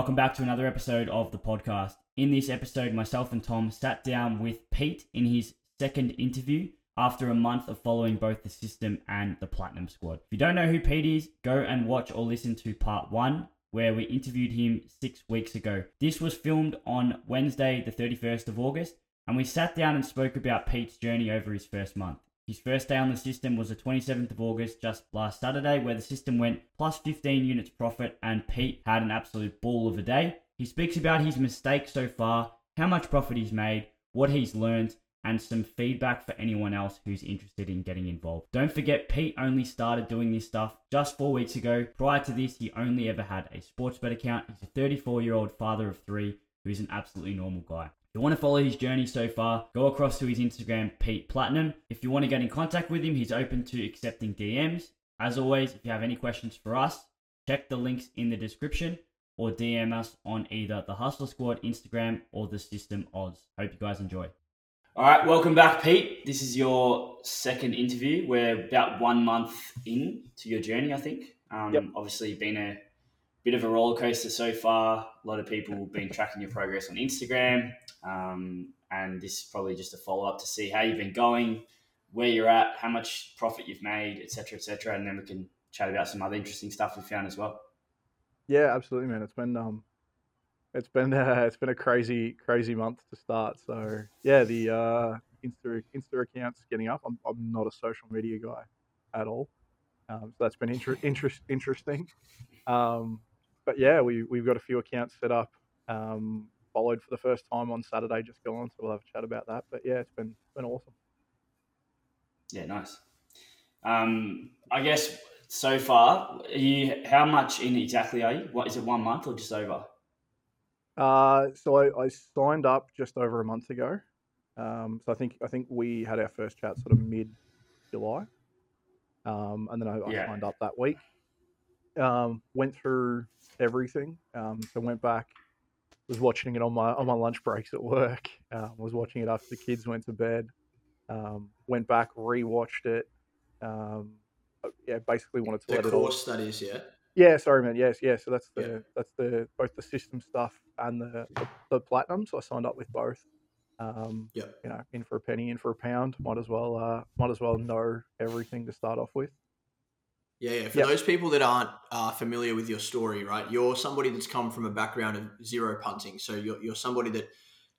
Welcome back to another episode of the podcast. In this episode, myself and Tom sat down with Pete in his second interview after a month of following both the system and the Platinum Squad. If you don't know who Pete is, go and watch or listen to part one, where we interviewed him six weeks ago. This was filmed on Wednesday, the 31st of August, and we sat down and spoke about Pete's journey over his first month. His first day on the system was the 27th of August, just last Saturday, where the system went plus 15 units profit and Pete had an absolute ball of a day. He speaks about his mistakes so far, how much profit he's made, what he's learned, and some feedback for anyone else who's interested in getting involved. Don't forget, Pete only started doing this stuff just four weeks ago. Prior to this, he only ever had a sports bet account. He's a 34 year old father of three who's an absolutely normal guy. If you want to follow his journey so far, go across to his Instagram, Pete Platinum. If you want to get in contact with him, he's open to accepting DMs. As always, if you have any questions for us, check the links in the description or DM us on either the Hussla Squad Instagram or the System Oz. Hope you guys enjoy. All right, welcome back, Pete. This is your second interview. We're about one month in to your journey, I think. Um, yep. Obviously, you've been a bit of a roller coaster so far. A lot of people have been tracking your progress on Instagram. Um, and this is probably just a follow up to see how you've been going, where you're at, how much profit you've made, etc., etc. And then we can chat about some other interesting stuff we found as well. Yeah, absolutely, man. It's been um, it's been uh, it's been a crazy crazy month to start. So yeah, the uh, Insta Insta account's getting up. I'm I'm not a social media guy at all, um, so that's been inter- interest interesting. Um, but yeah, we we've got a few accounts set up. Um, followed for the first time on Saturday, just gone. So we'll have a chat about that. But yeah, it's been been awesome. Yeah, nice. Um, I guess so far, you how much in exactly are you? What is it? One month or just over? Uh, so I, I signed up just over a month ago. Um, so I think I think we had our first chat sort of mid July, um, and then I, I yeah. signed up that week. Um, went through everything. Um, so went back, was watching it on my on my lunch breaks at work. Um, was watching it after the kids went to bed. Um, went back, rewatched it. Um, yeah, basically wanted to the let it all. that is, yeah. Yeah, sorry, man. Yes, yeah. So that's the yeah. that's the both the system stuff and the, the, the platinum. So I signed up with both. Um, yeah. You know, in for a penny, in for a pound. Might as well uh, might as well know everything to start off with. Yeah, yeah. For yep. those people that aren't uh, familiar with your story, right? You're somebody that's come from a background of zero punting. So you're, you're somebody that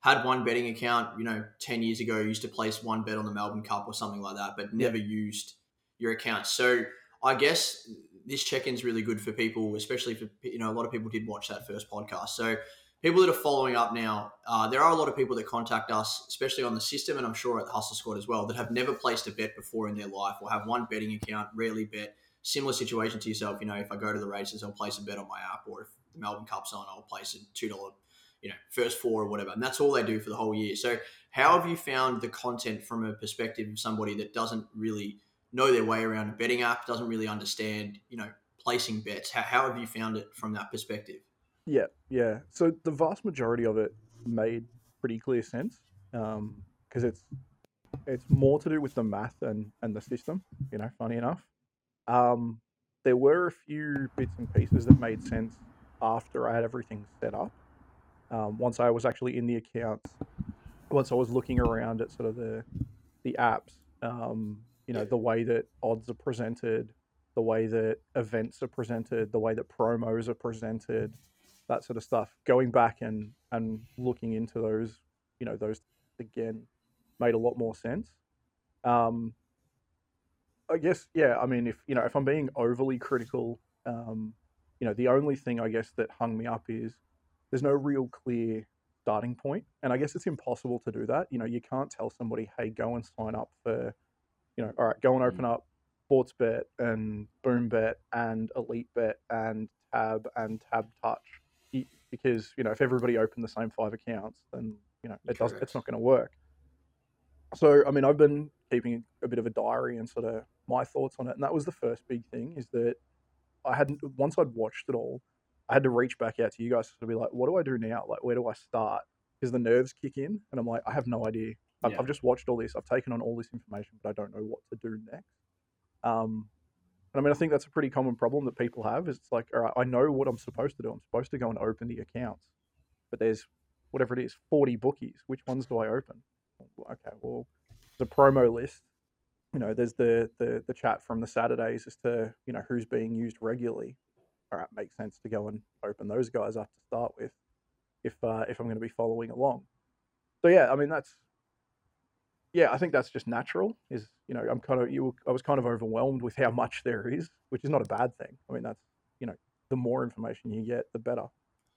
had one betting account, you know, 10 years ago, used to place one bet on the Melbourne Cup or something like that, but never yep. used your account. So I guess this check-in is really good for people, especially for, you know, a lot of people did watch that first podcast. So people that are following up now, uh, there are a lot of people that contact us, especially on the system, and I'm sure at the Hussla Squad as well, that have never placed a bet before in their life or have one betting account, rarely bet similar situation to yourself. You know, if I go to the races, I'll place a bet on my app, or if the Melbourne Cup's on, I'll place a two dollar, you know, first four or whatever, and that's all they do for the whole year. So, how have you found the content from a perspective of somebody that doesn't really know their way around a betting app, doesn't really understand, you know, placing bets? How, how have you found it from that perspective? Yeah, yeah. So the vast majority of it made pretty clear sense because um, it's it's more to do with the math and, and the system. You know, funny enough. Um, there were a few bits and pieces that made sense after I had everything set up. Um, once I was actually in the accounts, once I was looking around at sort of the the apps, um, you know, the way that odds are presented, the way that events are presented, the way that promos are presented, that sort of stuff. Going back and and looking into those, you know, those again made a lot more sense. Um, I guess yeah. I mean, if you know, if I'm being overly critical, um, you know, the only thing I guess that hung me up is there's no real clear starting point, and I guess it's impossible to do that. You know, you can't tell somebody, hey, go and sign up for, you know, all right, go and open mm. up Sportsbet and Boombet and Elite Bet and Tab and Tab Touch, because you know, if everybody opened the same five accounts, then you know, it does, it's not going to work. So, I mean, I've been keeping a bit of a diary and sort of my thoughts on it. And that was the first big thing is that I hadn't, once I'd watched it all, I had to reach back out to you guys to be like, what do I do now? Like, where do I start? Because the nerves kick in and I'm like, I have no idea. I've, yeah. I've, just watched all this. I've taken on all this information, but I don't know what to do next. Um, And I mean, I think that's a pretty common problem that people have. Is it's like, all right, I know what I'm supposed to do. I'm supposed to go and open the accounts, but there's whatever it is, 40 bookies. Which ones do I open? Okay, well, the promo list. You know, there's the the the chat from the Saturdays as to you know who's being used regularly. All right, makes sense to go and open those guys up to start with, if uh, if I'm going to be following along. So yeah, I mean that's yeah, I think that's just natural. Is you know, I'm kind of you. I was kind of overwhelmed with how much there is, which is not a bad thing. I mean, that's you know, the more information you get, the better.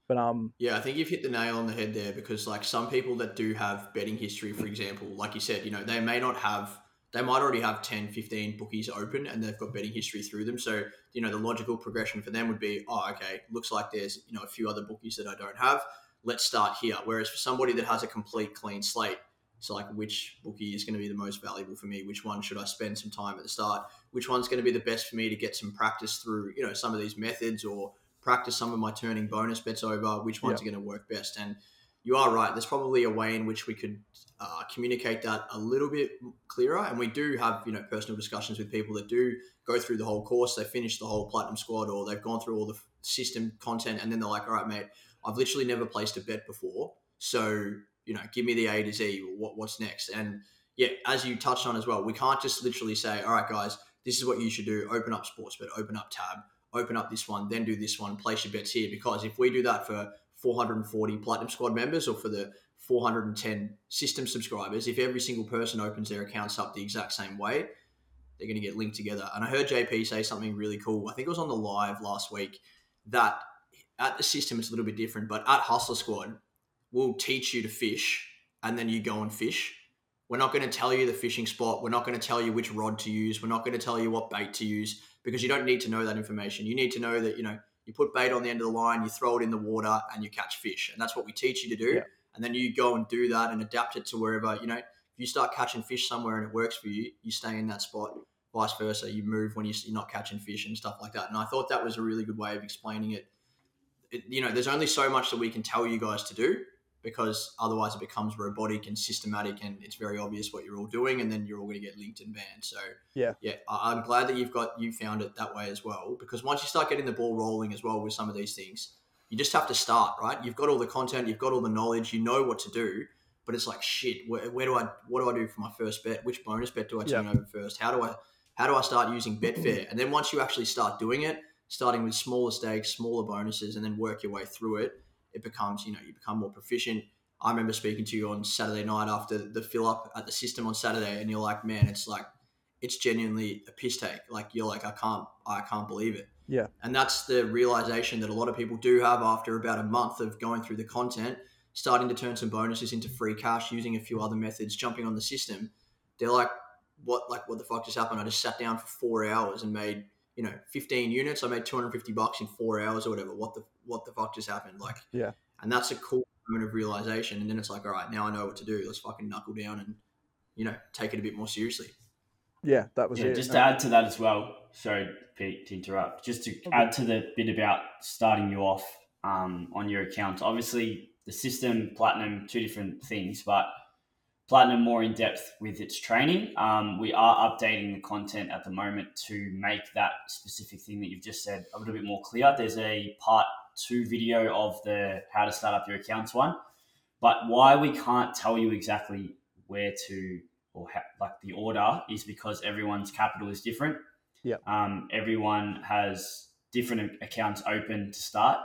But um, yeah, I think you've hit the nail on the head there because like some people that do have betting history, for example, like you said, you know, they may not have. They might already have 10, 15 bookies open and they've got betting history through them. So, you know, the logical progression for them would be, oh, okay, looks like there's, you know, a few other bookies that I don't have. Let's start here. Whereas for somebody that has a complete clean slate, so like which bookie is going to be the most valuable for me? Which one should I spend some time at the start? Which one's going to be the best for me to get some practice through, you know, some of these methods or practice some of my turning bonus bets over? Which ones yeah. are going to work best? And you are right. There's probably a way in which we could uh, communicate that a little bit clearer. And we do have, you know, personal discussions with people that do go through the whole course. They finish the whole platinum squad or they've gone through all the system content and then they're like, all right, mate, I've literally never placed a bet before. So you know, give me the A to Z. What, what's next? And yeah, as you touched on as well, we can't just literally say, all right, guys, this is what you should do. Open up Sportsbet, open up Tab, open up this one, then do this one, place your bets here. Because if we do that for 440 Platinum Squad members or for the 410 system subscribers, if every single person opens their accounts up the exact same way, they're going to get linked together. And I heard JP say something really cool. I think it was on the live last week that at the system it's a little bit different, but at Hussla Squad, we'll teach you to fish and then you go and fish. We're not going to tell you the fishing spot. We're not going to tell you which rod to use. We're not going to tell you what bait to use because you don't need to know that information. You need to know that, you know, you put bait on the end of the line, you throw it in the water and you catch fish. And that's what we teach you to do. Yeah. And then you go and do that and adapt it to wherever, you know, if you start catching fish somewhere and it works for you, you stay in that spot. Vice versa, you move when you're not catching fish and stuff like that. And I thought that was a really good way of explaining it. it you know, there's only so much that we can tell you guys to do because otherwise it becomes robotic and systematic and it's very obvious what you're all doing and then you're all going to get linked and banned. So yeah. yeah i'm glad that you've got you found it that way as well because once you start getting the ball rolling as well with some of these things you just have to start right? You've got all the content you've got all the knowledge you know what to do but it's like shit where, where do i what do i do for my first bet? Which bonus bet do i turn yeah. over first? How do i how do i start using betfair? And then once you actually start doing it starting with smaller stakes smaller bonuses and then work your way through it it becomes you know you become more proficient. I remember speaking to you on Saturday night after the fill up at the system on Saturday, and you're like, man, it's like it's genuinely a piss take. Like you're like, I can't, I can't believe it. Yeah. And that's the realization that a lot of people do have after about a month of going through the content, starting to turn some bonuses into free cash, using a few other methods, jumping on the system. They're like, what, like, what the fuck just happened? I just sat down for four hours and made, you know, 15 units. I made 250 bucks in four hours or whatever. What the, what the fuck just happened? Like, yeah. And that's a cool moment of realization. And then it's like, all right, now I know what to do. Let's fucking knuckle down and, you know, take it a bit more seriously. Yeah, that was yeah, it. Just to add to that as well. Sorry, Pete, to interrupt. Just to okay. add to the bit about starting you off um, on your account. Obviously, the system, platinum, two different things, but platinum more in depth with its training. Um, we are updating the content at the moment to make that specific thing that you've just said a little bit more clear. There's a part two video of the how to start up your accounts one. But why we can't tell you exactly where to or how, like the order is because everyone's capital is different. Yeah. Um, everyone has different accounts open to start.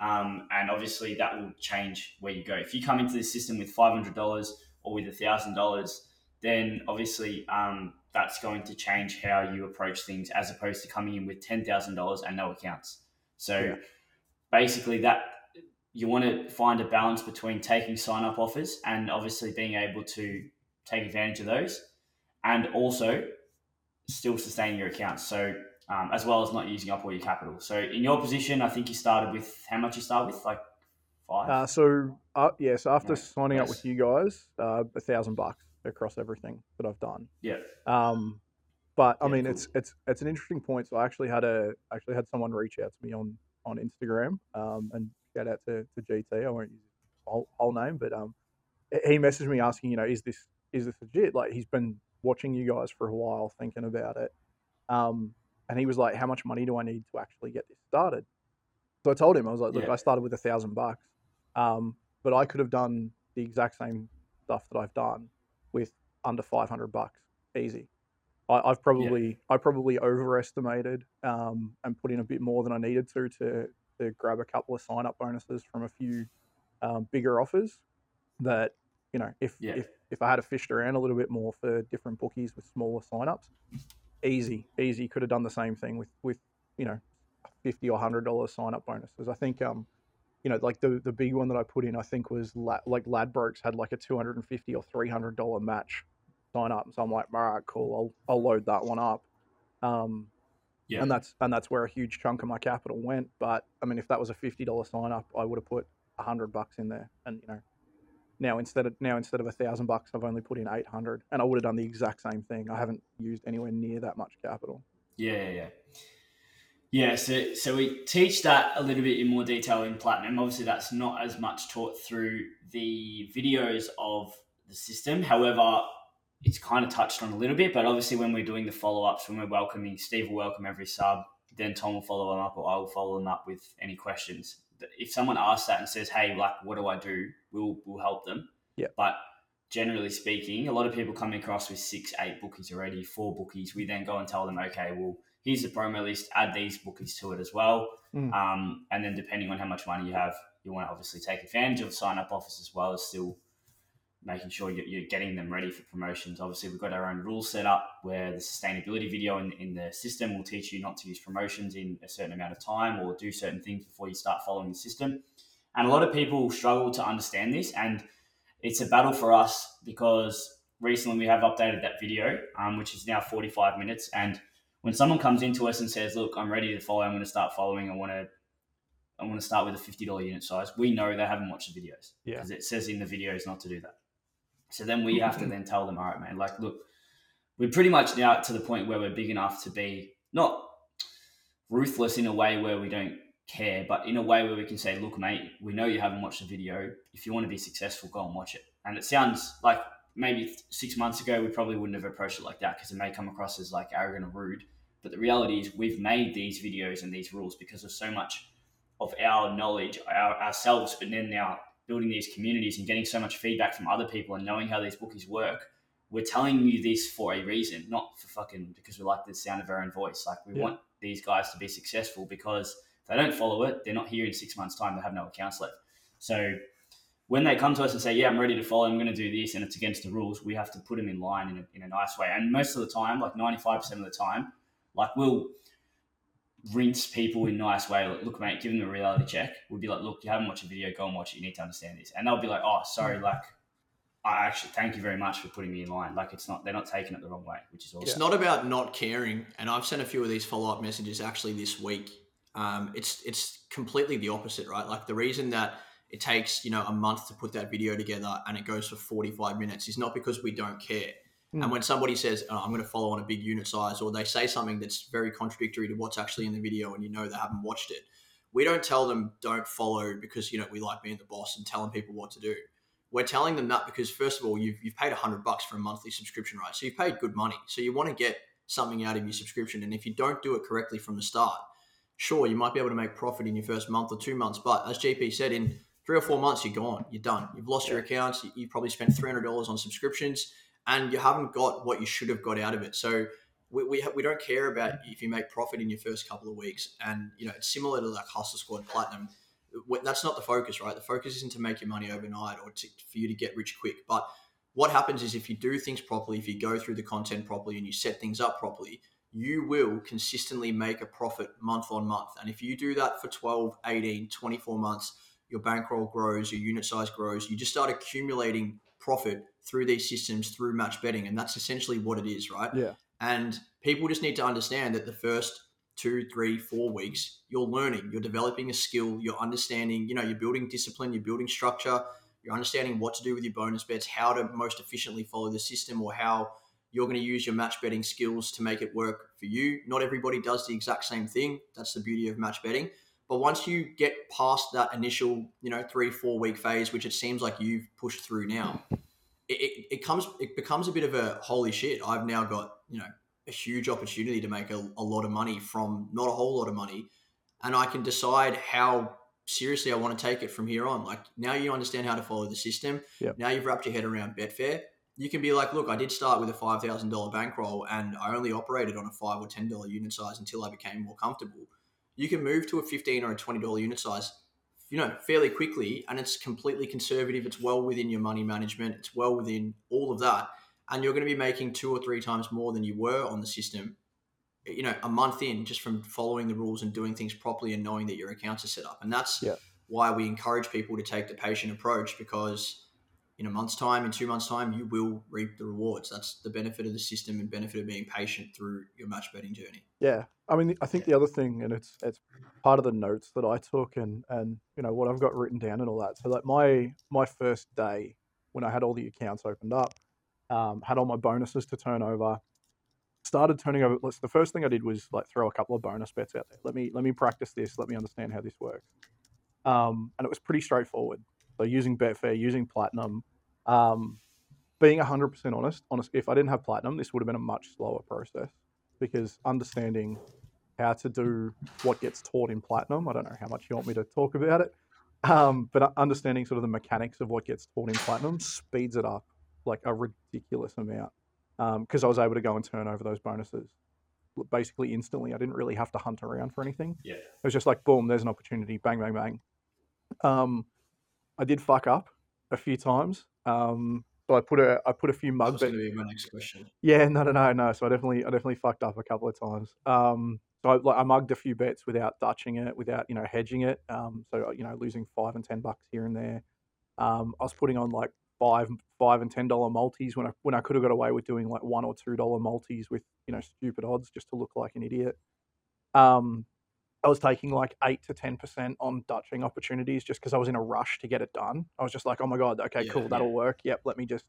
Um, and obviously that will change where you go. If you come into this system with five hundred dollars or with a thousand dollars, then obviously um, that's going to change how you approach things as opposed to coming in with ten thousand dollars and no accounts. So yeah basically that you want to find a balance between taking sign up offers and obviously being able to take advantage of those and also still sustaining your accounts. So, um, as well as not using up all your capital. So, in your position, I think you started with how much you start with? Like Uh, so, uh, yeah, so after signing up with you guys, uh, a thousand bucks across everything that I've done. Yeah. Um, but I yeah, mean, cool. it's it's it's an interesting point. So I actually had a actually had someone reach out to me on on Instagram. Um, and shout out to, to GT. I won't use his whole, whole name, but um, he messaged me asking, you know, is this is this legit? Like he's been watching you guys for a while, thinking about it. Um, and he was like, "How much money do I need to actually get this started?" So I told him, I was like, "Look, Yeah. I started with a thousand bucks, um, but I could have done the exact same stuff that I've done with under five hundred bucks, easy. I, I've probably I probably overestimated um, and put in a bit more than I needed to to to grab a couple of sign up bonuses from a few um, bigger offers that you know if Yeah. if if I had to fished around a little bit more for different bookies with smaller signups, easy, easy could have done the same thing with with you know fifty or hundred dollar sign up bonuses. I think um you know like the the big one that I put in I think was La- like Ladbrokes had like a two hundred and fifty or three hundred dollar match sign up. So I'm like, all right, cool, I'll I'll load that one up. Um, Yeah. and that's and that's where a huge chunk of my capital went. But I mean, if that was a fifty dollar sign up, I would have put a hundred bucks in there, and you know, now instead of now instead of a thousand bucks, I've only put in eight hundred, and I would have done the exact same thing. I haven't used anywhere near that much capital. Yeah, yeah, yeah. Yeah, so so we teach that a little bit in more detail in Platinum. Obviously, that's not as much taught through the videos of the system. However, it's kind of touched on a little bit. But obviously, when we're doing the follow ups, when we're welcoming, Steve will welcome every sub. Then Tom will follow them up, or I will follow them up with any questions. If someone asks that and says, "Hey, like, what do I do?" We'll we'll help them. Yeah. But generally speaking, a lot of people come across with six, eight bookies already, four bookies. We then go and tell them, okay, well, here's the promo list, add these bookies to it as well. Mm. Um, and then depending on how much money you have, you want to obviously take advantage of sign up offers as well as still making sure you're, you're getting them ready for promotions. Obviously, we've got our own rules set up where the sustainability video in, in the system will teach you not to use promotions in a certain amount of time or do certain things before you start following the system. And a lot of people struggle to understand this. And it's a battle for us because recently we have updated that video, um, which is now 45 minutes. And when someone comes into us and says, "Look, I'm ready to follow. I'm going to start following. I want to, I want to start with a fifty dollar unit size," we know they haven't watched the videos Yeah. because it says in the videos not to do that. So then we have to mm-hmm. then tell them, "All right, man. Like, look, we're pretty much now to the point where we're big enough to be not ruthless in a way where we don't care, but in a way where we can say, look, mate, we know you haven't watched the video. If you want to be successful, go and watch it. And it sounds like maybe six months ago, we probably wouldn't have approached it like that because it may come across as like arrogant or rude. But the reality is, we've made these videos and these rules because of so much of our knowledge our, ourselves, but then now building these communities and getting so much feedback from other people and knowing how these bookies work. We're telling you this for a reason, not for fucking because we like the sound of our own voice. Like we Yeah. want these guys to be successful because if they don't follow it, they're not here in six months' time. They have no accounts left. So when they come to us and say, "Yeah, I'm ready to follow. I'm going to do this," and it's against the rules, we have to put them in line in a, in a nice way. And most of the time, like 95 percent of the time, like we'll rinse people in a nice way. Like, look, mate, give them a reality check. We'll be like, "Look, you haven't watched a video. Go and watch it. You need to understand this." And they'll be like, "Oh, sorry, like." I actually thank you very much for putting me in line. Like it's not they're not taking it the wrong way, which is awesome. It's not about not caring, and I've sent a few of these follow up messages actually this week. Um, it's it's completely the opposite, right? Like the reason that it takes you know a month to put that video together and it goes for forty five minutes. Is not because we don't care. Mm. And when somebody says oh, I'm going to follow on a big unit size, or they say something that's very contradictory to what's actually in the video, and you know they haven't watched it, we don't tell them don't follow because you know we like being the boss and telling people what to do. We're telling them that because first of all you've, you've paid 100 bucks for a monthly subscription right? So you've paid good money. So you want to get something out of your subscription. And if you don't do it correctly from the start sure you might be able to make profit in your first month or two months. But as JP said in three or four months you're gone you're done you've lost your accounts you, you probably spent $300 on subscriptions and you haven't got what you should have got out of it so we, we, ha- we don't care about mm. if you make profit in your first couple of weeks and you know it's similar to like hussla squad platinum that's not the focus, right? The focus isn't to make your money overnight or to, for you to get rich quick. But what happens is if you do things properly, if you go through the content properly and you set things up properly, you will consistently make a profit month on month. And if you do that for 12, 18, 24 months, your bankroll grows, your unit size grows, you just start accumulating profit through these systems through match betting. And that's essentially what it is, right? Yeah. And people just need to understand that the first two, three, four weeks, you're learning, you're developing a skill, you're understanding, you know, you're building discipline, you're building structure, you're understanding what to do with your bonus bets, how to most efficiently follow the system, or how you're going to use your match betting skills to make it work for you. Not everybody does the exact same thing. That's the beauty of match betting. But once you get past that initial, you know, three, four week phase, which it seems like you've pushed through now, it, it, it comes it becomes a bit of a holy shit. I've now got, you know, a huge opportunity to make a, a lot of money from not a whole lot of money, and I can decide how seriously I want to take it from here on. Like now you understand how to follow the system. Yep. Now you've wrapped your head around Betfair. You can be like, look, I did start with a five thousand dollar bankroll, and I only operated on a five or ten dollar unit size until I became more comfortable. You can move to a fifteen or a twenty dollar unit size, you know, fairly quickly, and it's completely conservative. It's well within your money management. It's well within all of that, and you're going to be making two or three times more than you were on the system you know a month in just from following the rules and doing things properly and knowing that your accounts are set up and that's Yeah. why we encourage people to take the patient approach because in a month's time in two months time you will reap the rewards that's the benefit of the system and benefit of being patient through your match betting journey Yeah, I mean, I think the other thing, and it's it's part of the notes that I took, and and you know what I've got written down and all that. So like my my first day when I had all the accounts opened up, um, had all my bonuses to turn over, started turning over. let's- The first thing I did was like throw a couple of bonus bets out there. Let me let me practice this. Let me understand how this works. Um, and it was pretty straightforward. So using Betfair, using Platinum, um, being hundred percent honest, honest, if I didn't have Platinum, this would have been a much slower process because understanding how to do what gets taught in platinum. I don't know how much you want me to talk about it, um, but understanding sort of the mechanics of what gets taught in platinum speeds it up like a ridiculous amount because I was able to go and turn over those bonuses basically instantly. I didn't really have to hunt around for anything. Yeah. It was just like, boom, there's an opportunity, bang, bang, bang. Um, I did fuck up a few times. Um, so I put a I put a few mugs. bet going to be my next question yeah, no, no, no, no. So I definitely, I definitely fucked up a couple of times. Um, so I, like, I mugged a few bets without dutching it, without you know hedging it. Um, so you know, losing five and ten bucks here and there. Um, I was putting on like five, five and ten dollar multis when I when I could have got away with doing like one or two dollar multis with you know stupid odds just to look like an idiot. Um, I was taking like eight to ten percent on dutching opportunities just because I was in a rush to get it done. I was just like, oh my god, okay, Yeah, cool, that'll work. Yep, let me just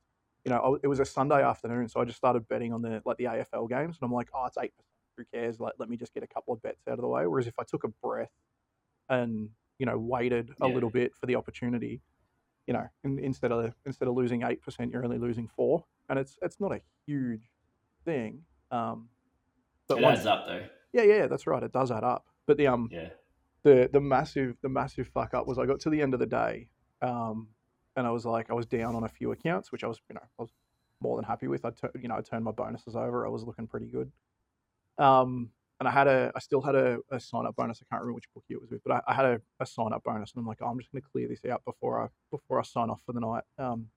you know, I- it was a Sunday afternoon, so I just started betting on the like the AFL games, and I'm like, oh, it's eight percent. Who cares? Like, let me just get a couple of bets out of the way. Whereas if I took a breath and you know waited a Yeah. little bit for the opportunity, you know, in, instead of instead of losing eight percent, you're only losing four, and it's it's not a huge thing. Um, but It once, adds up though. yeah, yeah, that's right. It does add up. But the um, Yeah. the the massive the massive fuck up was I got to the end of the day, um, and I was like I was down on a few accounts, which I was you know I was more than happy with. I tur- you know I turned my bonuses over. I was looking pretty good. Um, and I had a I still had a, a sign up bonus. I can't remember which bookie it was with, but I, I had a, a sign up bonus, and I'm like, oh, I'm just going to clear this out before I before I sign off for the night. Um,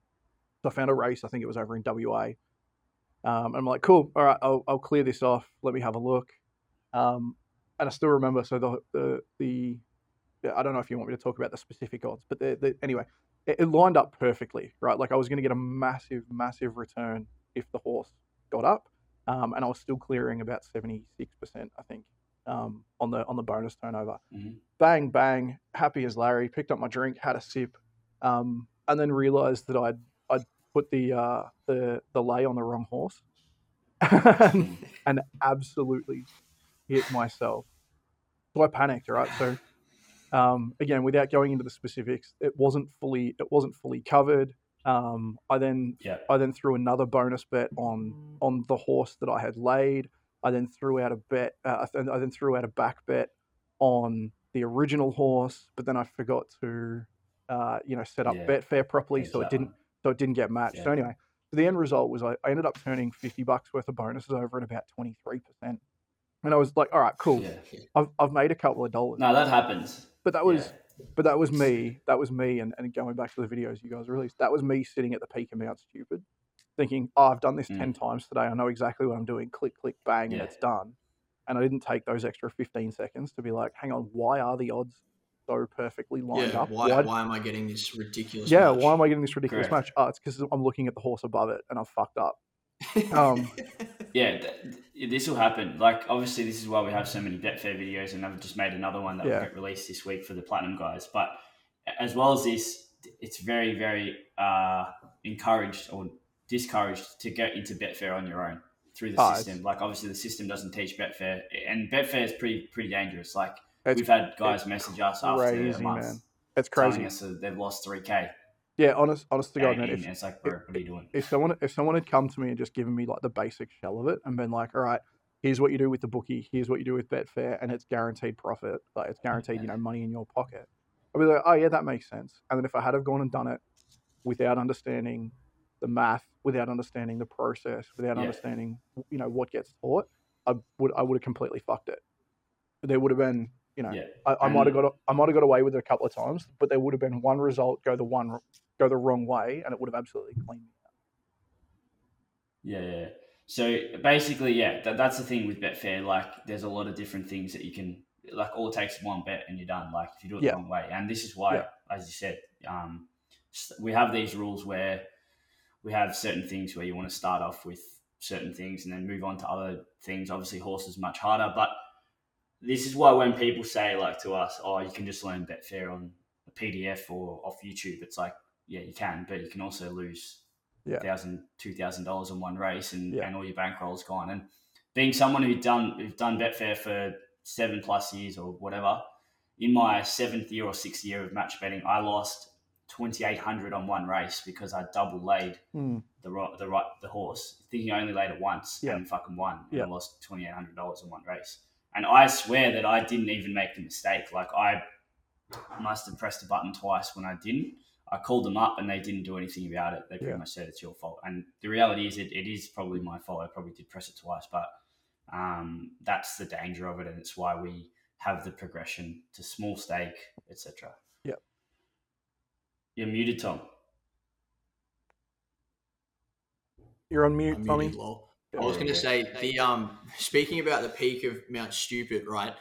so I found a race. I think it was over in WA. Um, and I'm like, cool. All right, I'll, I'll clear this off. Let me have a look. Um, and I still remember. So the the the I don't know if you want me to talk about the specific odds, but the, the anyway, it, it lined up perfectly, right? Like I was going to get a massive, massive return if the horse got up, um, and I was still clearing about seventy six percent, I think, um, on the on the bonus turnover. Mhm. Bang bang, happy as Larry. Picked up my drink, had a sip, um, and then realised that I'd I'd put the uh, the the lay on the wrong horse, and absolutely hit myself. So I panicked, right? So um, again, without going into the specifics, it wasn't fully it wasn't fully covered. Um, I then Yeah. I then threw another bonus bet on on the horse that I had laid. I then threw out a bet. Uh, I then threw out a back bet on the original horse, but then I forgot to, uh, you know, set up Yeah. Betfair properly, so it didn't so it didn't get matched. So anyway, so the end result was I, I ended up turning fifty bucks worth of bonuses over at about twenty three percent, and I was like, all right, cool. Yeah. I've I've made a couple of dollars, No, that happens. but that was Yeah. but that was me. That was me, and, and going back to the videos you guys released, that was me sitting at the peak of Mount stupid, thinking, oh, I've done this Mm. 10 times today. I know exactly what I'm doing. Click, click, bang, Yeah. and it's done. And I didn't take those extra 15 seconds to be like, hang on, why are the odds so perfectly lined yeah up? why, why am i getting this ridiculous yeah, match? why am I getting this ridiculous Correct. match? Oh, it's because I'm looking at the horse above it and I've fucked up. Um, Yeah, th- this will happen. Like, obviously, this is why we have so many Betfair videos, and I've just made another one that Yeah. will get released this week for the Platinum guys. But as well as this, it's very, very uh, encouraged or discouraged to get into Betfair on your own through the it's- system. Like, obviously, the system doesn't teach Betfair, and Betfair is pretty, pretty dangerous. Like, It's we've had guys message us after a crazy, month man. it's telling crazy. us that they've lost three k Yeah, honest, honest to God, and, man. If, it's like, bro, what are you doing? if someone if someone had come to me and just given me like the basic shell of it and been like, all right, here's what you do with the bookie, here's what you do with Betfair, and it's guaranteed profit, like it's guaranteed, you know, money in your pocket. I'd be like, oh yeah, that makes sense. And then if I had have gone and done it without understanding the math, without understanding the process, without Yeah. understanding, you know, what gets taught, I would I would have completely fucked it. There would have been, you know, Yeah. I, I might have got I might have got away with it a couple of times, but there would have been one result go the one go the wrong way, and it would have absolutely cleaned me out. Yeah, yeah. So basically, yeah, that, that's the thing with Betfair. Like, there's a lot of different things that you can, like, all it takes is one bet and you're done. Like, if you do it Yeah. the wrong way. And this is why, Yeah. as you said, um, we have these rules where we have certain things where you want to start off with certain things and then move on to other things. Obviously, horse is much harder, but this is why when people say, like, to us, oh, you can just learn Betfair on a PDF or off YouTube, it's like, yeah, you can, but you can also lose Yeah. thousand, two thousand dollars in one race, and, Yeah. and all your bankroll's gone. And being someone who done who've done Betfair for seven plus years or whatever, in my seventh year or sixth year of match betting, I lost twenty eight hundred on one race because I double laid Hmm. the ro- the right the horse, thinking I only laid it once Yeah. and fucking won. And Yeah. I lost twenty eight hundred dollars in one race. And I swear that I didn't even make the mistake. Like I must have pressed a button twice when I didn't. I called them up and they didn't do anything about it. They pretty Yeah. much said it's your fault. And the reality is, it, it is probably my fault. I probably did press it twice, but um, that's the danger of it, and it's why we have the progression to small stake, etc. Yep. You're muted, Tom. You're on mute, I'm Tommy. muted, lol. Yeah, I was going to say the um speaking about the peak of Mount Stupid, right?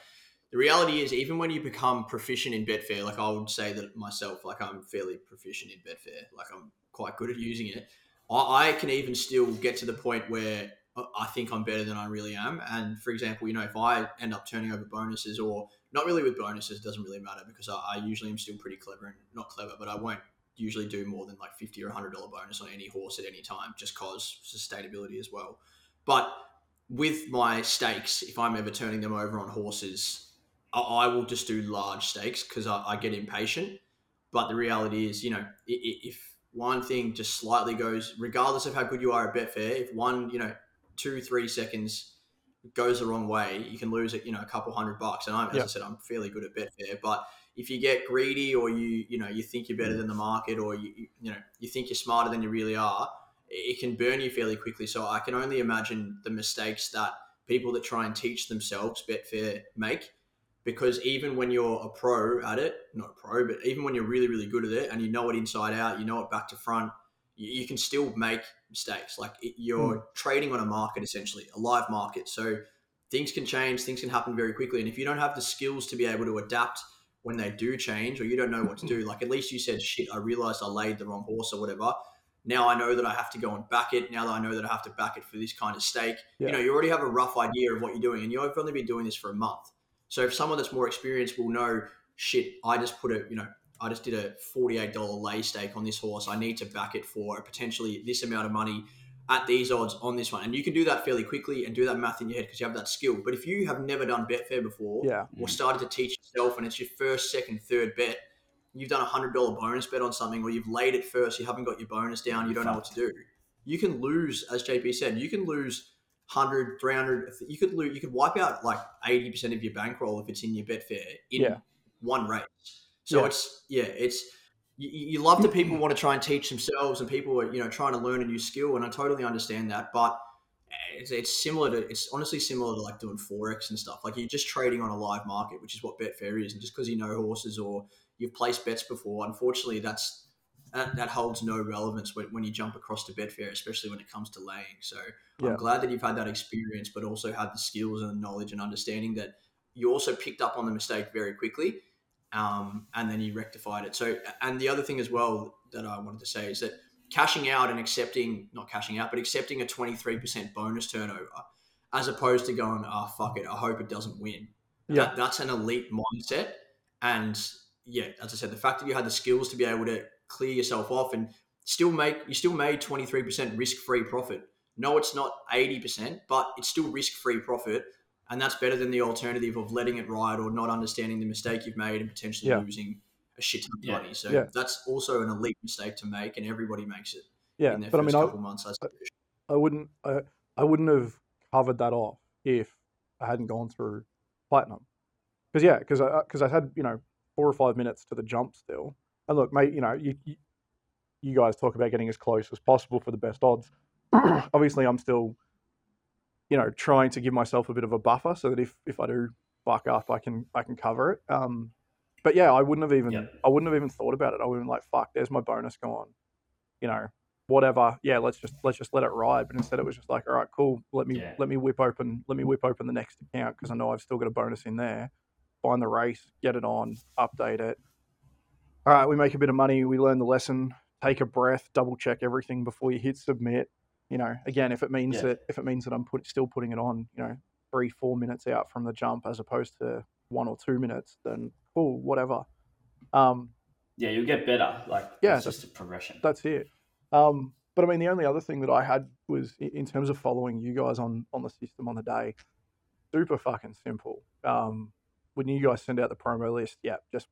The reality is, even when you become proficient in Betfair, like I would say that myself, like I'm fairly proficient in Betfair, like I'm quite good at using it. I, I can even still get to the point where I- think I'm better than I really am. And for example, you know, if I end up turning over bonuses or not really with bonuses, it doesn't really matter because I, I usually am still pretty clever and not clever, but I won't usually do more than like 50 or 100 dollar bonus on any horse at any time just cause sustainability as well but with my stakes if i'm ever turning them over on horses i, I will just do large stakes because I, I get impatient. But the reality is you know i- i- if one thing just slightly goes regardless of how good you are at betfair if one you know two three seconds goes the wrong way you can lose it you know a couple hundred bucks. And i'm as Yeah. i said i'm fairly good at betfair. But if you get greedy or you you know you think you're better mm. than the market or you- you know you think you're smarter than you really are it can burn you fairly quickly. So i can only imagine the mistakes that people that try and teach themselves betfair make because even when you're a pro at it not a pro but even when you're really really good at it and you know it inside out you know it back to front you, you can still make mistakes. Like it, you're hmm. trading on a market essentially a live market. So things can change things can happen very quickly. And if you don't have the skills to be able to adapt when they do change or you don't know what to hmm. do like at least you said shit i realized i laid the wrong horse or whatever. Now i know that i have to go and back it. Now that i know that i have to back it for this kind of stake. Yeah. you know you already have a rough idea of what you're doing and you've only been doing this for a month so if someone that's more experienced will know shit i just put a you know i just did a $48 lay stake on this horse i need to back it for potentially this amount of money at these odds on this one and you can do that fairly quickly and do that math in your head because you have that skill but if you have never done betfair before Yeah. or started to teach yourself and it's your first, second, third bet, you've done a hundred dollar bonus bet on something or you've laid it first, you haven't got your bonus down, you don't know what to do. You can lose, as JP said, you can lose 100, 300, you could lose, you could wipe out like 80% of your bankroll if it's in your Betfair in Yeah. one race. So Yeah. it's, yeah, it's, you, you love that mm-hmm. people want to try and teach themselves and people are, you know, trying to learn a new skill. And I totally understand that. But it's, it's similar to it's honestly similar to like doing forex and stuff. Like you're just trading on a live market, which is what Betfair is. And just because you know horses or you've placed bets before, unfortunately, that's that, that holds no relevance when, when you jump across to Betfair, especially when it comes to laying. So Yeah. I'm glad that you've had that experience, but also had the skills and the knowledge and understanding that you also picked up on the mistake very quickly. Um, and then you rectified it. So, and the other thing as well that I wanted to say is that cashing out and accepting, not cashing out, but accepting a 23% bonus turnover as opposed to going, oh, fuck it, I hope it doesn't win. Yeah. That, that's an elite mindset. And yeah, as I said, the fact that you had the skills to be able to clear yourself off and still make, you still made 23% risk free profit. No, it's not 80%, but it's still risk free profit. And that's better than the alternative of letting it ride or not understanding the mistake you've made and potentially Yeah. losing a shit ton of Yeah. money. So Yeah. that's also an elite mistake to make, and everybody makes it Yeah, in their but I first mean, I, couple months. As I wouldn't I, I wouldn't have covered that off if I hadn't gone through platinum. Because yeah, because I because I had you know four or five minutes to the jump still. And look, mate, you know you you, you guys talk about getting as close as possible for the best odds. Obviously, I'm still you know trying to give myself a bit of a buffer so that if if I do fuck up, I can I can cover it. Um, but yeah, I wouldn't have even Yep. I wouldn't have even thought about it. I would have been like, fuck, there's my bonus gone. You know, whatever. Yeah, let's just let's just let it ride. But instead, it was just like, all right, cool. Let me Yeah. let me whip open let me whip open the next account because I know I've still got a bonus in there. Find the race, get it on, update it. All right, we make a bit of money. We learn the lesson. Take a breath. Double check everything before you hit submit. You know, again, if it means Yeah. that if it means that I'm put, still putting it on, you know, three four minutes out from the jump as opposed to one or two minutes, then cool, whatever. Um, Yeah, you'll get better. Like, Yeah, it's just a progression. that's it. Um, but I mean, the only other thing that I had was in terms of following you guys on on the system on the day, super fucking simple. Um, when you guys send out the promo list, yeah, just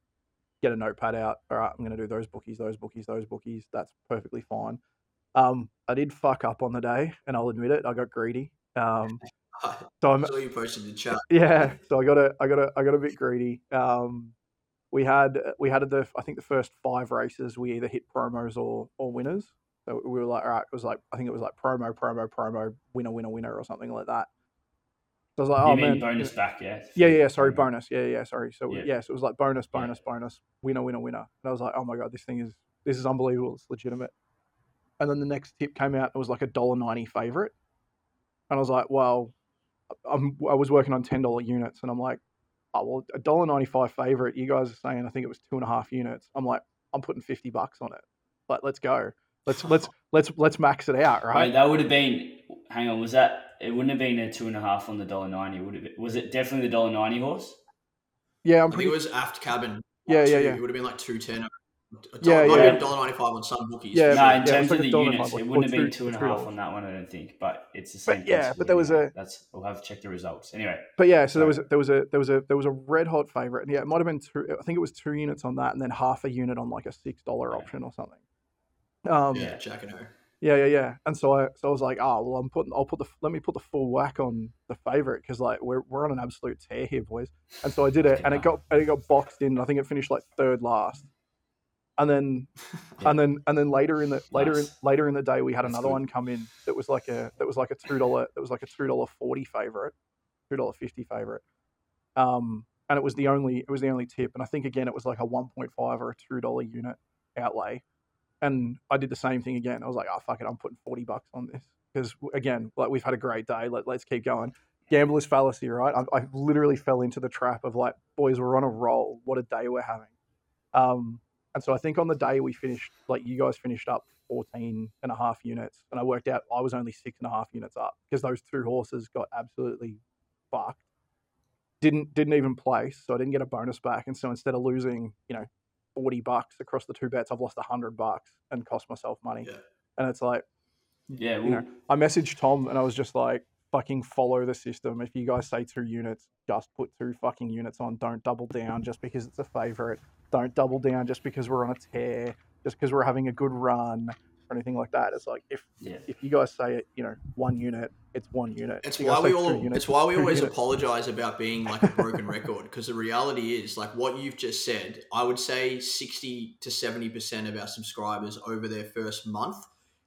get a notepad out. All right, I'm going to do those bookies, those bookies, those bookies. That's perfectly fine. Um, I did fuck up on the day, and I'll admit it. I got greedy. Um, so I'm saw you posted in the chat. yeah so i got a i got a i got a bit greedy um we had we had the i think the first five races we either hit promos or or winners so we were like all right it was like i think it was like promo promo promo winner winner winner or something like that so i was like you oh man bonus back, yeah? yeah yeah sorry bonus. Yeah yeah sorry. So Yeah. yeah, so it was like bonus Yeah. bonus bonus. Winner winner winner. And i was like oh my god this thing is this is unbelievable. It's legitimate. And then the next tip came out it was like a dollar ninety favorite. And i was like well I'm, i was working on ten dollar units. And i'm like oh well a dollar ninety five favorite you guys are saying i think it was two and a half units. I'm like i'm putting 50 bucks on it. Like let's go. Let's let's let's let's max it out right? Wait, that would have been. Hang on, was that? It wouldn't have been a two and a half on the dollar ninety. Would it? Was it definitely the dollar ninety horse? yeah i'm I think it was aft cabin. Yeah, two, yeah, yeah. It would have been like two ten. Yeah, might yeah. have dollar ninety five on some bookies. Yeah, no, in yeah, terms was like of the units, five, it wouldn't have been two- two and a three half dollars. on that one. I don't think, but it's the But same. yeah, but there was a- That's we'll have to check the results anyway. But yeah, so there was Sorry. there was a there was a there was a red hot favorite, and yeah, it might have been two. I think it was two units on that, and then half a unit on like a six dollar Yeah. option or something. Um, yeah, yeah. Jack and O. yeah, yeah, yeah. And so I so I was like, oh well, I'm putting I'll put the let me put the full whack on the favorite because like we're we're on an absolute tear here, boys. And so I did it, and it got and it got boxed in. I think it finished like third last. And then, Yeah. and then, and then later in the later in, later in the day, we had That's another good. one come in that was like a that was like a two dollar that was like a two dollar forty favorite, two dollar fifty favorite. Um, and it was the only it was the only tip, and I think again it was like a one point five or a two dollar unit outlay. And I did the same thing again. I was like, oh fuck it, I'm putting forty bucks on this because again, like we've had a great day. Let, let's keep going. Gambler's fallacy, right? I, I literally fell into the trap of like, boys, we're on a roll. What a day we're having. Um, and so I think on the day we finished, like you guys finished up 14 and a half units, and I worked out I was only six and a half units up because those two horses got absolutely fucked. Didn't didn't even place, so I didn't get a bonus back. And so instead of losing, you know, 40 bucks across the two bets, I've lost 100 bucks and cost myself money. Yeah. And it's like, Yeah, you know, I messaged Tom and I was just like, fucking follow the system. If you guys say two units, just put two fucking units on. Don't double down just because it's a favorite. Don't double down just because we're on a tear, just because we're having a good run or anything like that. It's like if yeah. if you guys say it, you know, one unit, it's one unit. It's why we say two all. units, It's why we always units. apologize about being like a broken record because the reality is, like what you've just said, I would say sixty to seventy percent of our subscribers over their first month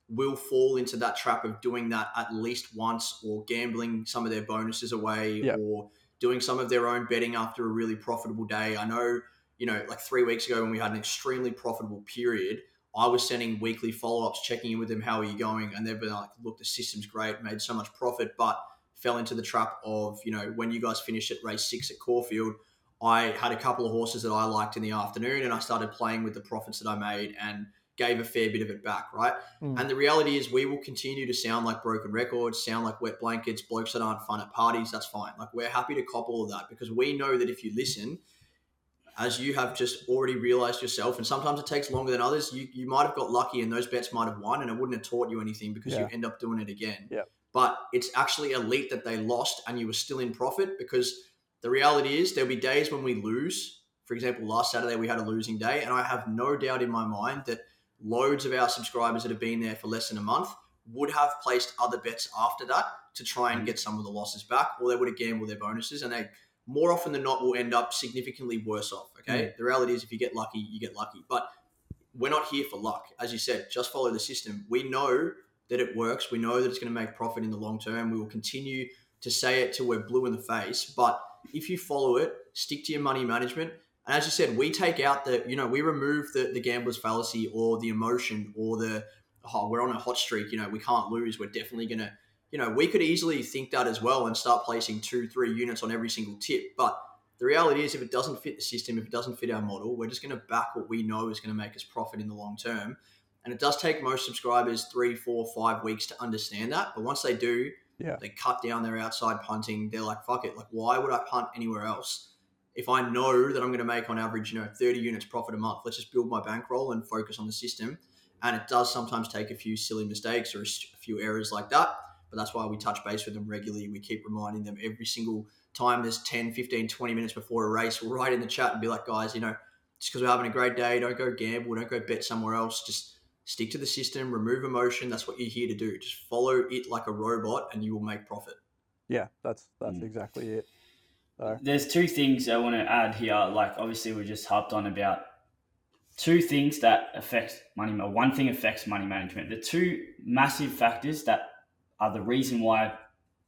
will fall into that trap of doing that at least once, or gambling some of their bonuses away, Yeah. or doing some of their own betting after a really profitable day. I know, you know, like three weeks ago when we had an extremely profitable period. I was sending weekly follow ups, checking in with them, how are you going? And they've been like, look, the system's great, made so much profit, but fell into the trap of, you know, when you guys finished at race six at Caulfield, I had a couple of horses that I liked in the afternoon and I started playing with the profits that I made and gave a fair bit of it back, right? Mm. And the reality is, we will continue to sound like broken records, sound like wet blankets, blokes that aren't fun at parties. That's fine. Like, we're happy to cop all of that because we know that if you listen, as you have just already realized yourself, and sometimes it takes longer than others, you, you might have got lucky and those bets might have won and it wouldn't have taught you anything because you end up doing it again. Yeah. But it's actually elite that they lost and you were still in profit because the reality is there'll be days when we lose for example, last Saturday we had a losing day, and I have no doubt in my mind that loads of our subscribers that have been there for less than a month would have placed other bets after that to try and mm. get some of the losses back, or they would have gambled their bonuses, and they more often than not will end up significantly worse off. Okay, Mm. the reality is if you get lucky, you get lucky, but we're not here for luck. As you said, just follow the system. We know that it works. We know that it's going to make profit in the long term. We will continue to say it till we're blue in the face. But if you follow it, stick to your money management. And as you said, we take out the, you know, we remove the, the gambler's fallacy or the emotion or the, oh, we're on a hot streak, you know, we can't lose. We're definitely going to, you know, we could easily think that as well and start placing two, three units on every single tip. But the reality is, if it doesn't fit the system, if it doesn't fit our model, we're just going to back what we know is going to make us profit in the long term. And it does take most subscribers three, four, five weeks to understand that. But once they do, Yeah. they cut down their outside punting. They're like, fuck it. Like, why would I punt anywhere else? If I know that I'm going to make on average, you know, 30 units profit a month, let's just build my bankroll and focus on the system. And it does sometimes take a few silly mistakes or a few errors like that. But that's why we touch base with them regularly. We keep reminding them every single time there's 10, 15, 20 minutes before a race. We'll write in the chat and be like, guys, you know, just because we're having a great day, don't go gamble, don't go bet somewhere else. Just stick to the system, remove emotion. That's what you're here to do. Just follow it like a robot and you will make profit. Yeah, that's that's Mm. exactly it. So There's two things I want to add here. Like, obviously, we just harped on about two things that affect money. or One thing affects money management. The two massive factors that are the reason why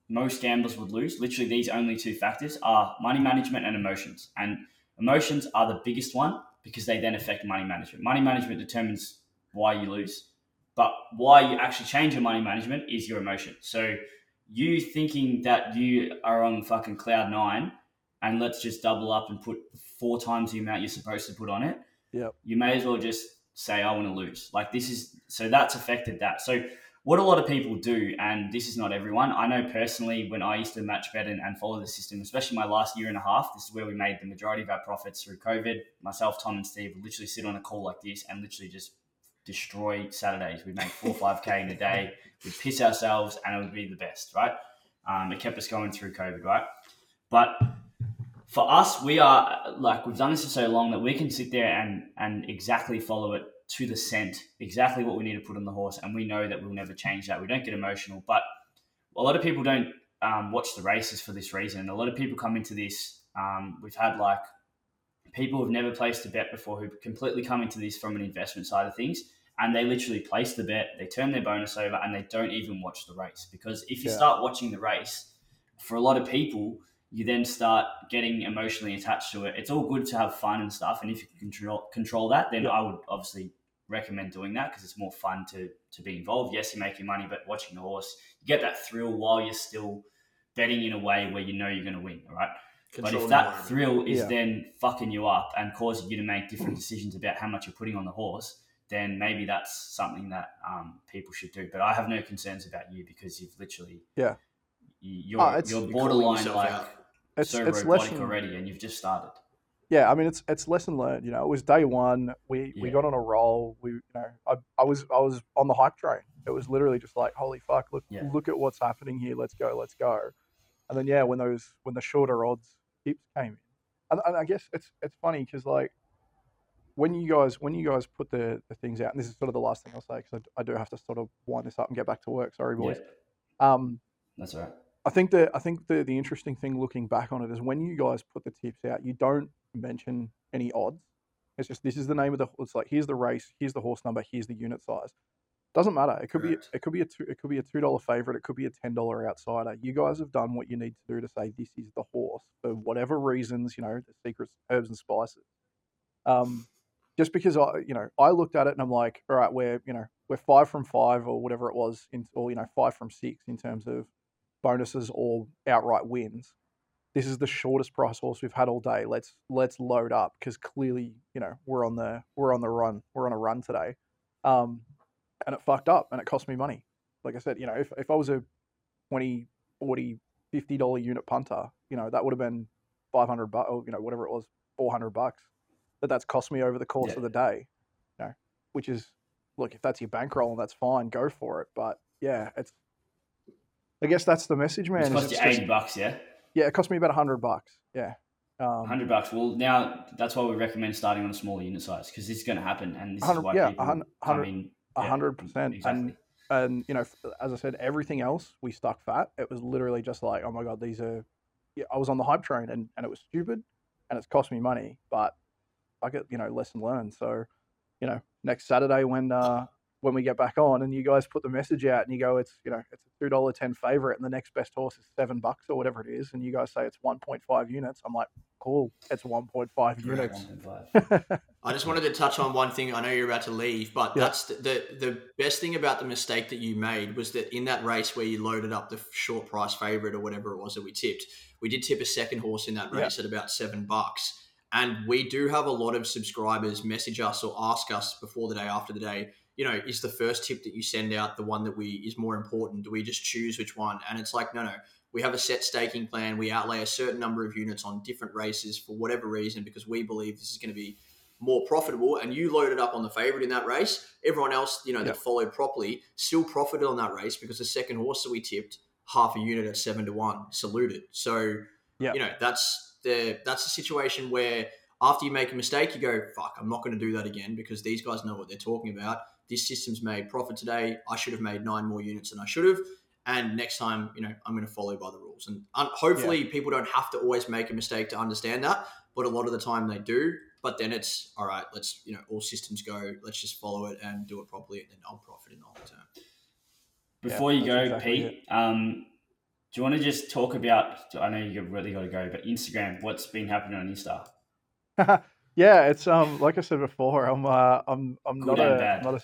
most gamblers would lose. Literally, these only two factors are money management and emotions. And emotions are the biggest one because they then affect money management. Money management determines why you lose, but why you actually change your money management is your emotion. So you thinking that you are on fucking cloud nine and let's just double up and put four times the amount you're supposed to put on it. Yep. You may as well just say, I want to lose. Like this is so that's affected that. So what a lot of people do, and this is not everyone. I know personally when I used to match bet and, and follow the system, especially my last year and a half, this is where we made the majority of our profits through COVID. Myself, Tom, and Steve would literally sit on a call like this and literally just destroy Saturdays. We'd make four, five K in a day. We'd piss ourselves and it would be the best, right? Um, it kept us going through COVID, right? But for us, we are like we've done this for so long that we can sit there and and exactly follow it to the cent, exactly what we need to put on the horse, and we know that we'll never change that. We don't get emotional, but a lot of people don't um, watch the races for this reason. A lot of people come into this. Um, we've had like people who've never placed a bet before who completely come into this from an investment side of things and they literally place the bet, they turn their bonus over, and they don't even watch the race. Because if you Yeah. start watching the race, for a lot of people, you then start getting emotionally attached to it. It's all good to have fun and stuff, and if you can control control that, then Yeah. I would obviously recommend doing that because it's more fun to to be involved. Yes, you're making money, but watching the horse, you get that thrill while you're still betting in a way where you know you're going to win. All right. But if that thrill is Yeah. then fucking you up and causing you to make different decisions about how much you're putting on the horse, then maybe that's something that um, people should do. But I have no concerns about you because you've literally Yeah. you- you're it's- you're You're borderline yourself like out. it's so it's robotic lesson already, and you've just started. Yeah. I mean, it's it's lesson learned. You know, it was day one. We we got on a roll. We you know, I, I was I was on the hype train. It was literally just like, holy fuck, look Yeah. look at what's happening here. Let's go, let's go. And then yeah, when those when the shorter odds tips came in, and, and I guess it's it's funny because like when you guys when you guys put the, the things out, and this is sort of the last thing I'll say because I, I do have to sort of wind this up and get back to work. Sorry, boys. Yeah, Um, that's all right. I think the I think the the interesting thing looking back on it is when you guys put the tips out, you don't mention any odds. It's just this is the name of the. It's like here's the race, here's the horse number, here's the unit size. Doesn't matter. It could be it could be a two, it could be a two dollar favorite. It could be a ten dollar outsider. You guys have done what you need to do to say this is the horse for whatever reasons. You know the secrets, herbs and spices. Um, just because I you know I looked at it and I'm like, all right, we're you know we're five from five or whatever it was in or you know five from six in terms of bonuses or outright wins. This is the shortest price horse we've had all day. Let's let's load up because clearly, you know, we're on the we're on the run. We're on a run today. Um, and it fucked up and it cost me money. Like I said, you know, if, if I was a 20, 40, 50 dollar unit punter, you know, that would have been 500 bucks or, you know, whatever it was, 400 bucks that that's cost me over the course Yeah. of the day, you know, which is, look, if that's your bankroll and that's fine, go for it. But yeah, it's, I guess that's the message, man. It's cost you just- eighty bucks, yeah. Yeah, it cost me about a hundred bucks. Yeah, Um, Hundred bucks. Well, now that's why we recommend starting on a smaller unit size because this is going to happen, and this is why yeah, people 100 come in. a yeah, hundred percent. Exactly. And and you know, as I said, everything else we stuck fat. It was literally just like, oh my god, these are. Yeah, I was on the hype train, and and it was stupid, and it's cost me money, but I get you know lesson learned. So, you know, next Saturday when uh when we get back on, and you guys put the message out, and you go, it's you know, it's a two dollar ten favorite, and the next best horse is seven bucks or whatever it is, and you guys say it's one point five units. I'm like, cool, it's one point five units. 1.5. I just wanted to touch on one thing. I know you're about to leave, but Yeah. that's the, the the best thing about the mistake that you made was that in that race where you loaded up the short price favorite or whatever it was that we tipped, we did tip a second horse in that Yeah. race at about seven bucks. And we do have a lot of subscribers message us or ask us before the day, after the day, you know, is the first tip that you send out the one that we is more important? Do we just choose which one? And it's like, no, no. We have a set staking plan. We outlay a certain number of units on different races for whatever reason because we believe this is going to be more profitable. And you loaded up on the favorite in that race. Everyone else, you know, Yeah. that followed properly still profited on that race because the second horse that we tipped half a unit at seven to one saluted. So, Yeah. you know, that's the that's the situation where after you make a mistake, you go, "Fuck, I'm not going to do that again," because these guys know what they're talking about. This system's made profit today. I should have made nine more units than I should have. And next time, you know, I'm going to follow by the rules. And um, hopefully, people don't have to always make a mistake to understand that. But a lot of the time, they do. But then it's all right. Let's you know, all systems go. Let's just follow it and do it properly, and then I'll profit in the long term. Before you go, exactly Pete, um, do you want to just talk about? I know you've really got to go, but Instagram. What's been happening on Insta? yeah, it's um like I said before, I'm uh, I'm I'm Good not a bad. not a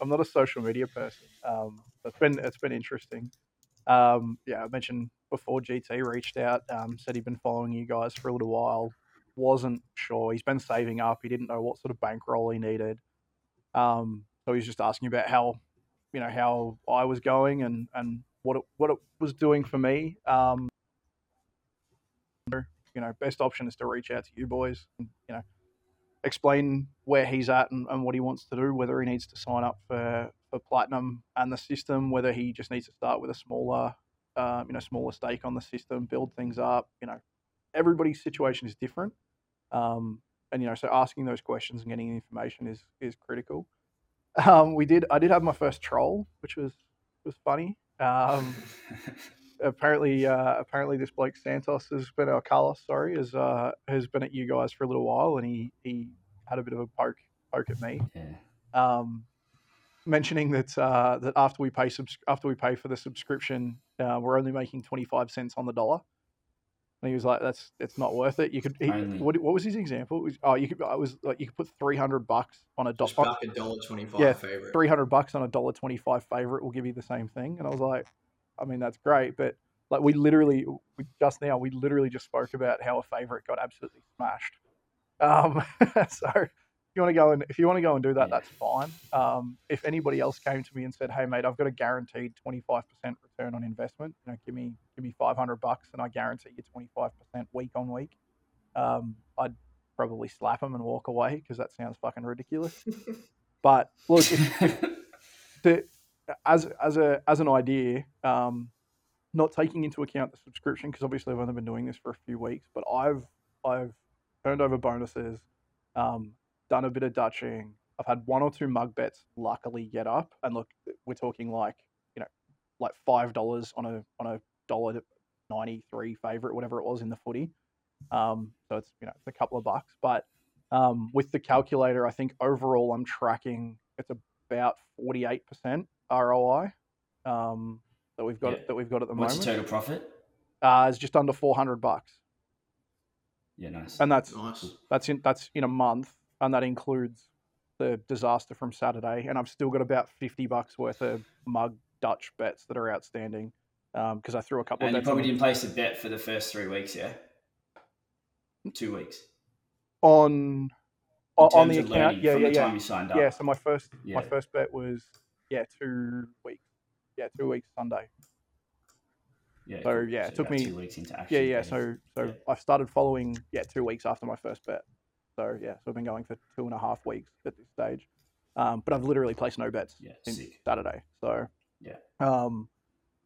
I'm not a social media person. Um, it's been it's been interesting. Um, yeah, I mentioned before GT reached out, um, said he'd been following you guys for a little while. Wasn't sure. He's been saving up. He didn't know what sort of bankroll he needed. Um, so he's just asking about how, you know, how I was going and and what it what it was doing for me. Um, you know, best option is to reach out to you boys. And, you know, explain where he's at and, and what he wants to do, whether he needs to sign up for, for platinum and the system, whether he just needs to start with a smaller, um, you know, smaller stake on the system, build things up. You know, everybody's situation is different, um, and you know, so asking those questions and getting information is is critical. Um, we did. I did have my first troll, which was was funny. Apparently, uh, apparently, this bloke Santos has been, or Carlos, sorry, has uh, has been at you guys for a little while, and he he had a bit of a poke poke at me, yeah. um, mentioning that uh, that after we pay subs- after we pay for the subscription, uh, we're only making twenty five cents on the dollar. And he was like, "That's it's not worth it." You could. He, what, what was his example? Was, oh, you could. I was like, you could put three hundred bucks on a dollar. back a dollar twenty-five Yeah. Three hundred bucks on a dollar twenty five favorite will give you the same thing. And I was like, I mean, that's great, but like we literally we, just now we literally just spoke about how a favorite got absolutely smashed. Um, so if you want to go and if you want to go and do that, Yeah. that's fine. Um, if anybody else came to me and said, "Hey, mate, I've got a guaranteed twenty five percent return on investment. You know, give me give me five hundred bucks, and I guarantee you twenty five percent week on week," um, I'd probably slap them and walk away because that sounds fucking ridiculous. but look, if, if the, as as a as an idea, um, not taking into account the subscription because obviously I've only been doing this for a few weeks, but I've I've turned over bonuses, um, done a bit of dutching. I've had one or two mug bets luckily get up, and look, we're talking like you know, like five dollars on a on a dollar ninety three favorite, whatever it was in the footy. Um, so it's you know it's a couple of bucks, but um, with the calculator, I think overall I'm tracking it's about forty eight percent ROI um, that we've got Yeah. that we've got at the moment. What's the total profit? Uh, it's just under four hundred bucks, Yeah, nice. and that's Nice. that's in that's in a month, and that includes the disaster from Saturday, and I've still got about fifty bucks worth of mug Dutch bets that are outstanding because I threw a couple and you of bets on, probably didn't place a bet for the first three weeks, yeah? Two weeks. on In on, on terms the of account. learning Yeah, from yeah, the yeah. time you signed up. Yeah, so my first my first bet was yeah two weeks. Yeah, two weeks Sunday. Yeah, So, yeah, it took me- two weeks into Yeah, yeah. betting. So so Yeah. I started following yeah two weeks after my first bet. So yeah, so I've been going for two and a half weeks at this stage. Um, but I've literally placed no bets Yeah, since sick. Saturday. So Yeah. um,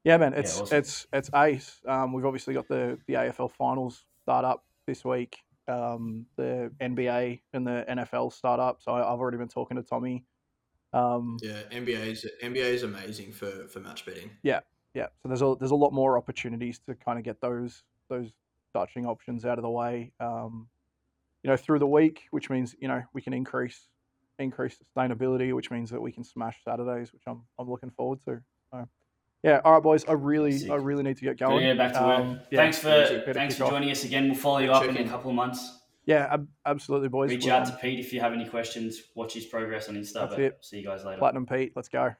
yeah, man, it's awesome. it's it's ace. Um, we've obviously got the the AFL finals start up this week. um, the NBA and the NFL start up. So I've already been talking to Tommy. Um, Yeah, NBA is NBA is amazing for for match betting. yeah. Yeah. So there's a there's a lot more opportunities to kind of get those those Dutching options out of the way. Um, you know, through the week, which means you know we can increase increase sustainability, which means that we can smash Saturdays, which I'm I'm looking forward to. So, yeah, all right, boys. I really Sick. I really need to get Gotta going. get back to work. Um, yeah, thanks for thanks kick for off. joining us again. We'll follow you Good up in a couple of months. Yeah, ab- absolutely, boys. Reach out to Pete if you have any questions. Watch his progress on Insta. That's But it. see you guys later. Platinum Pete. Let's go.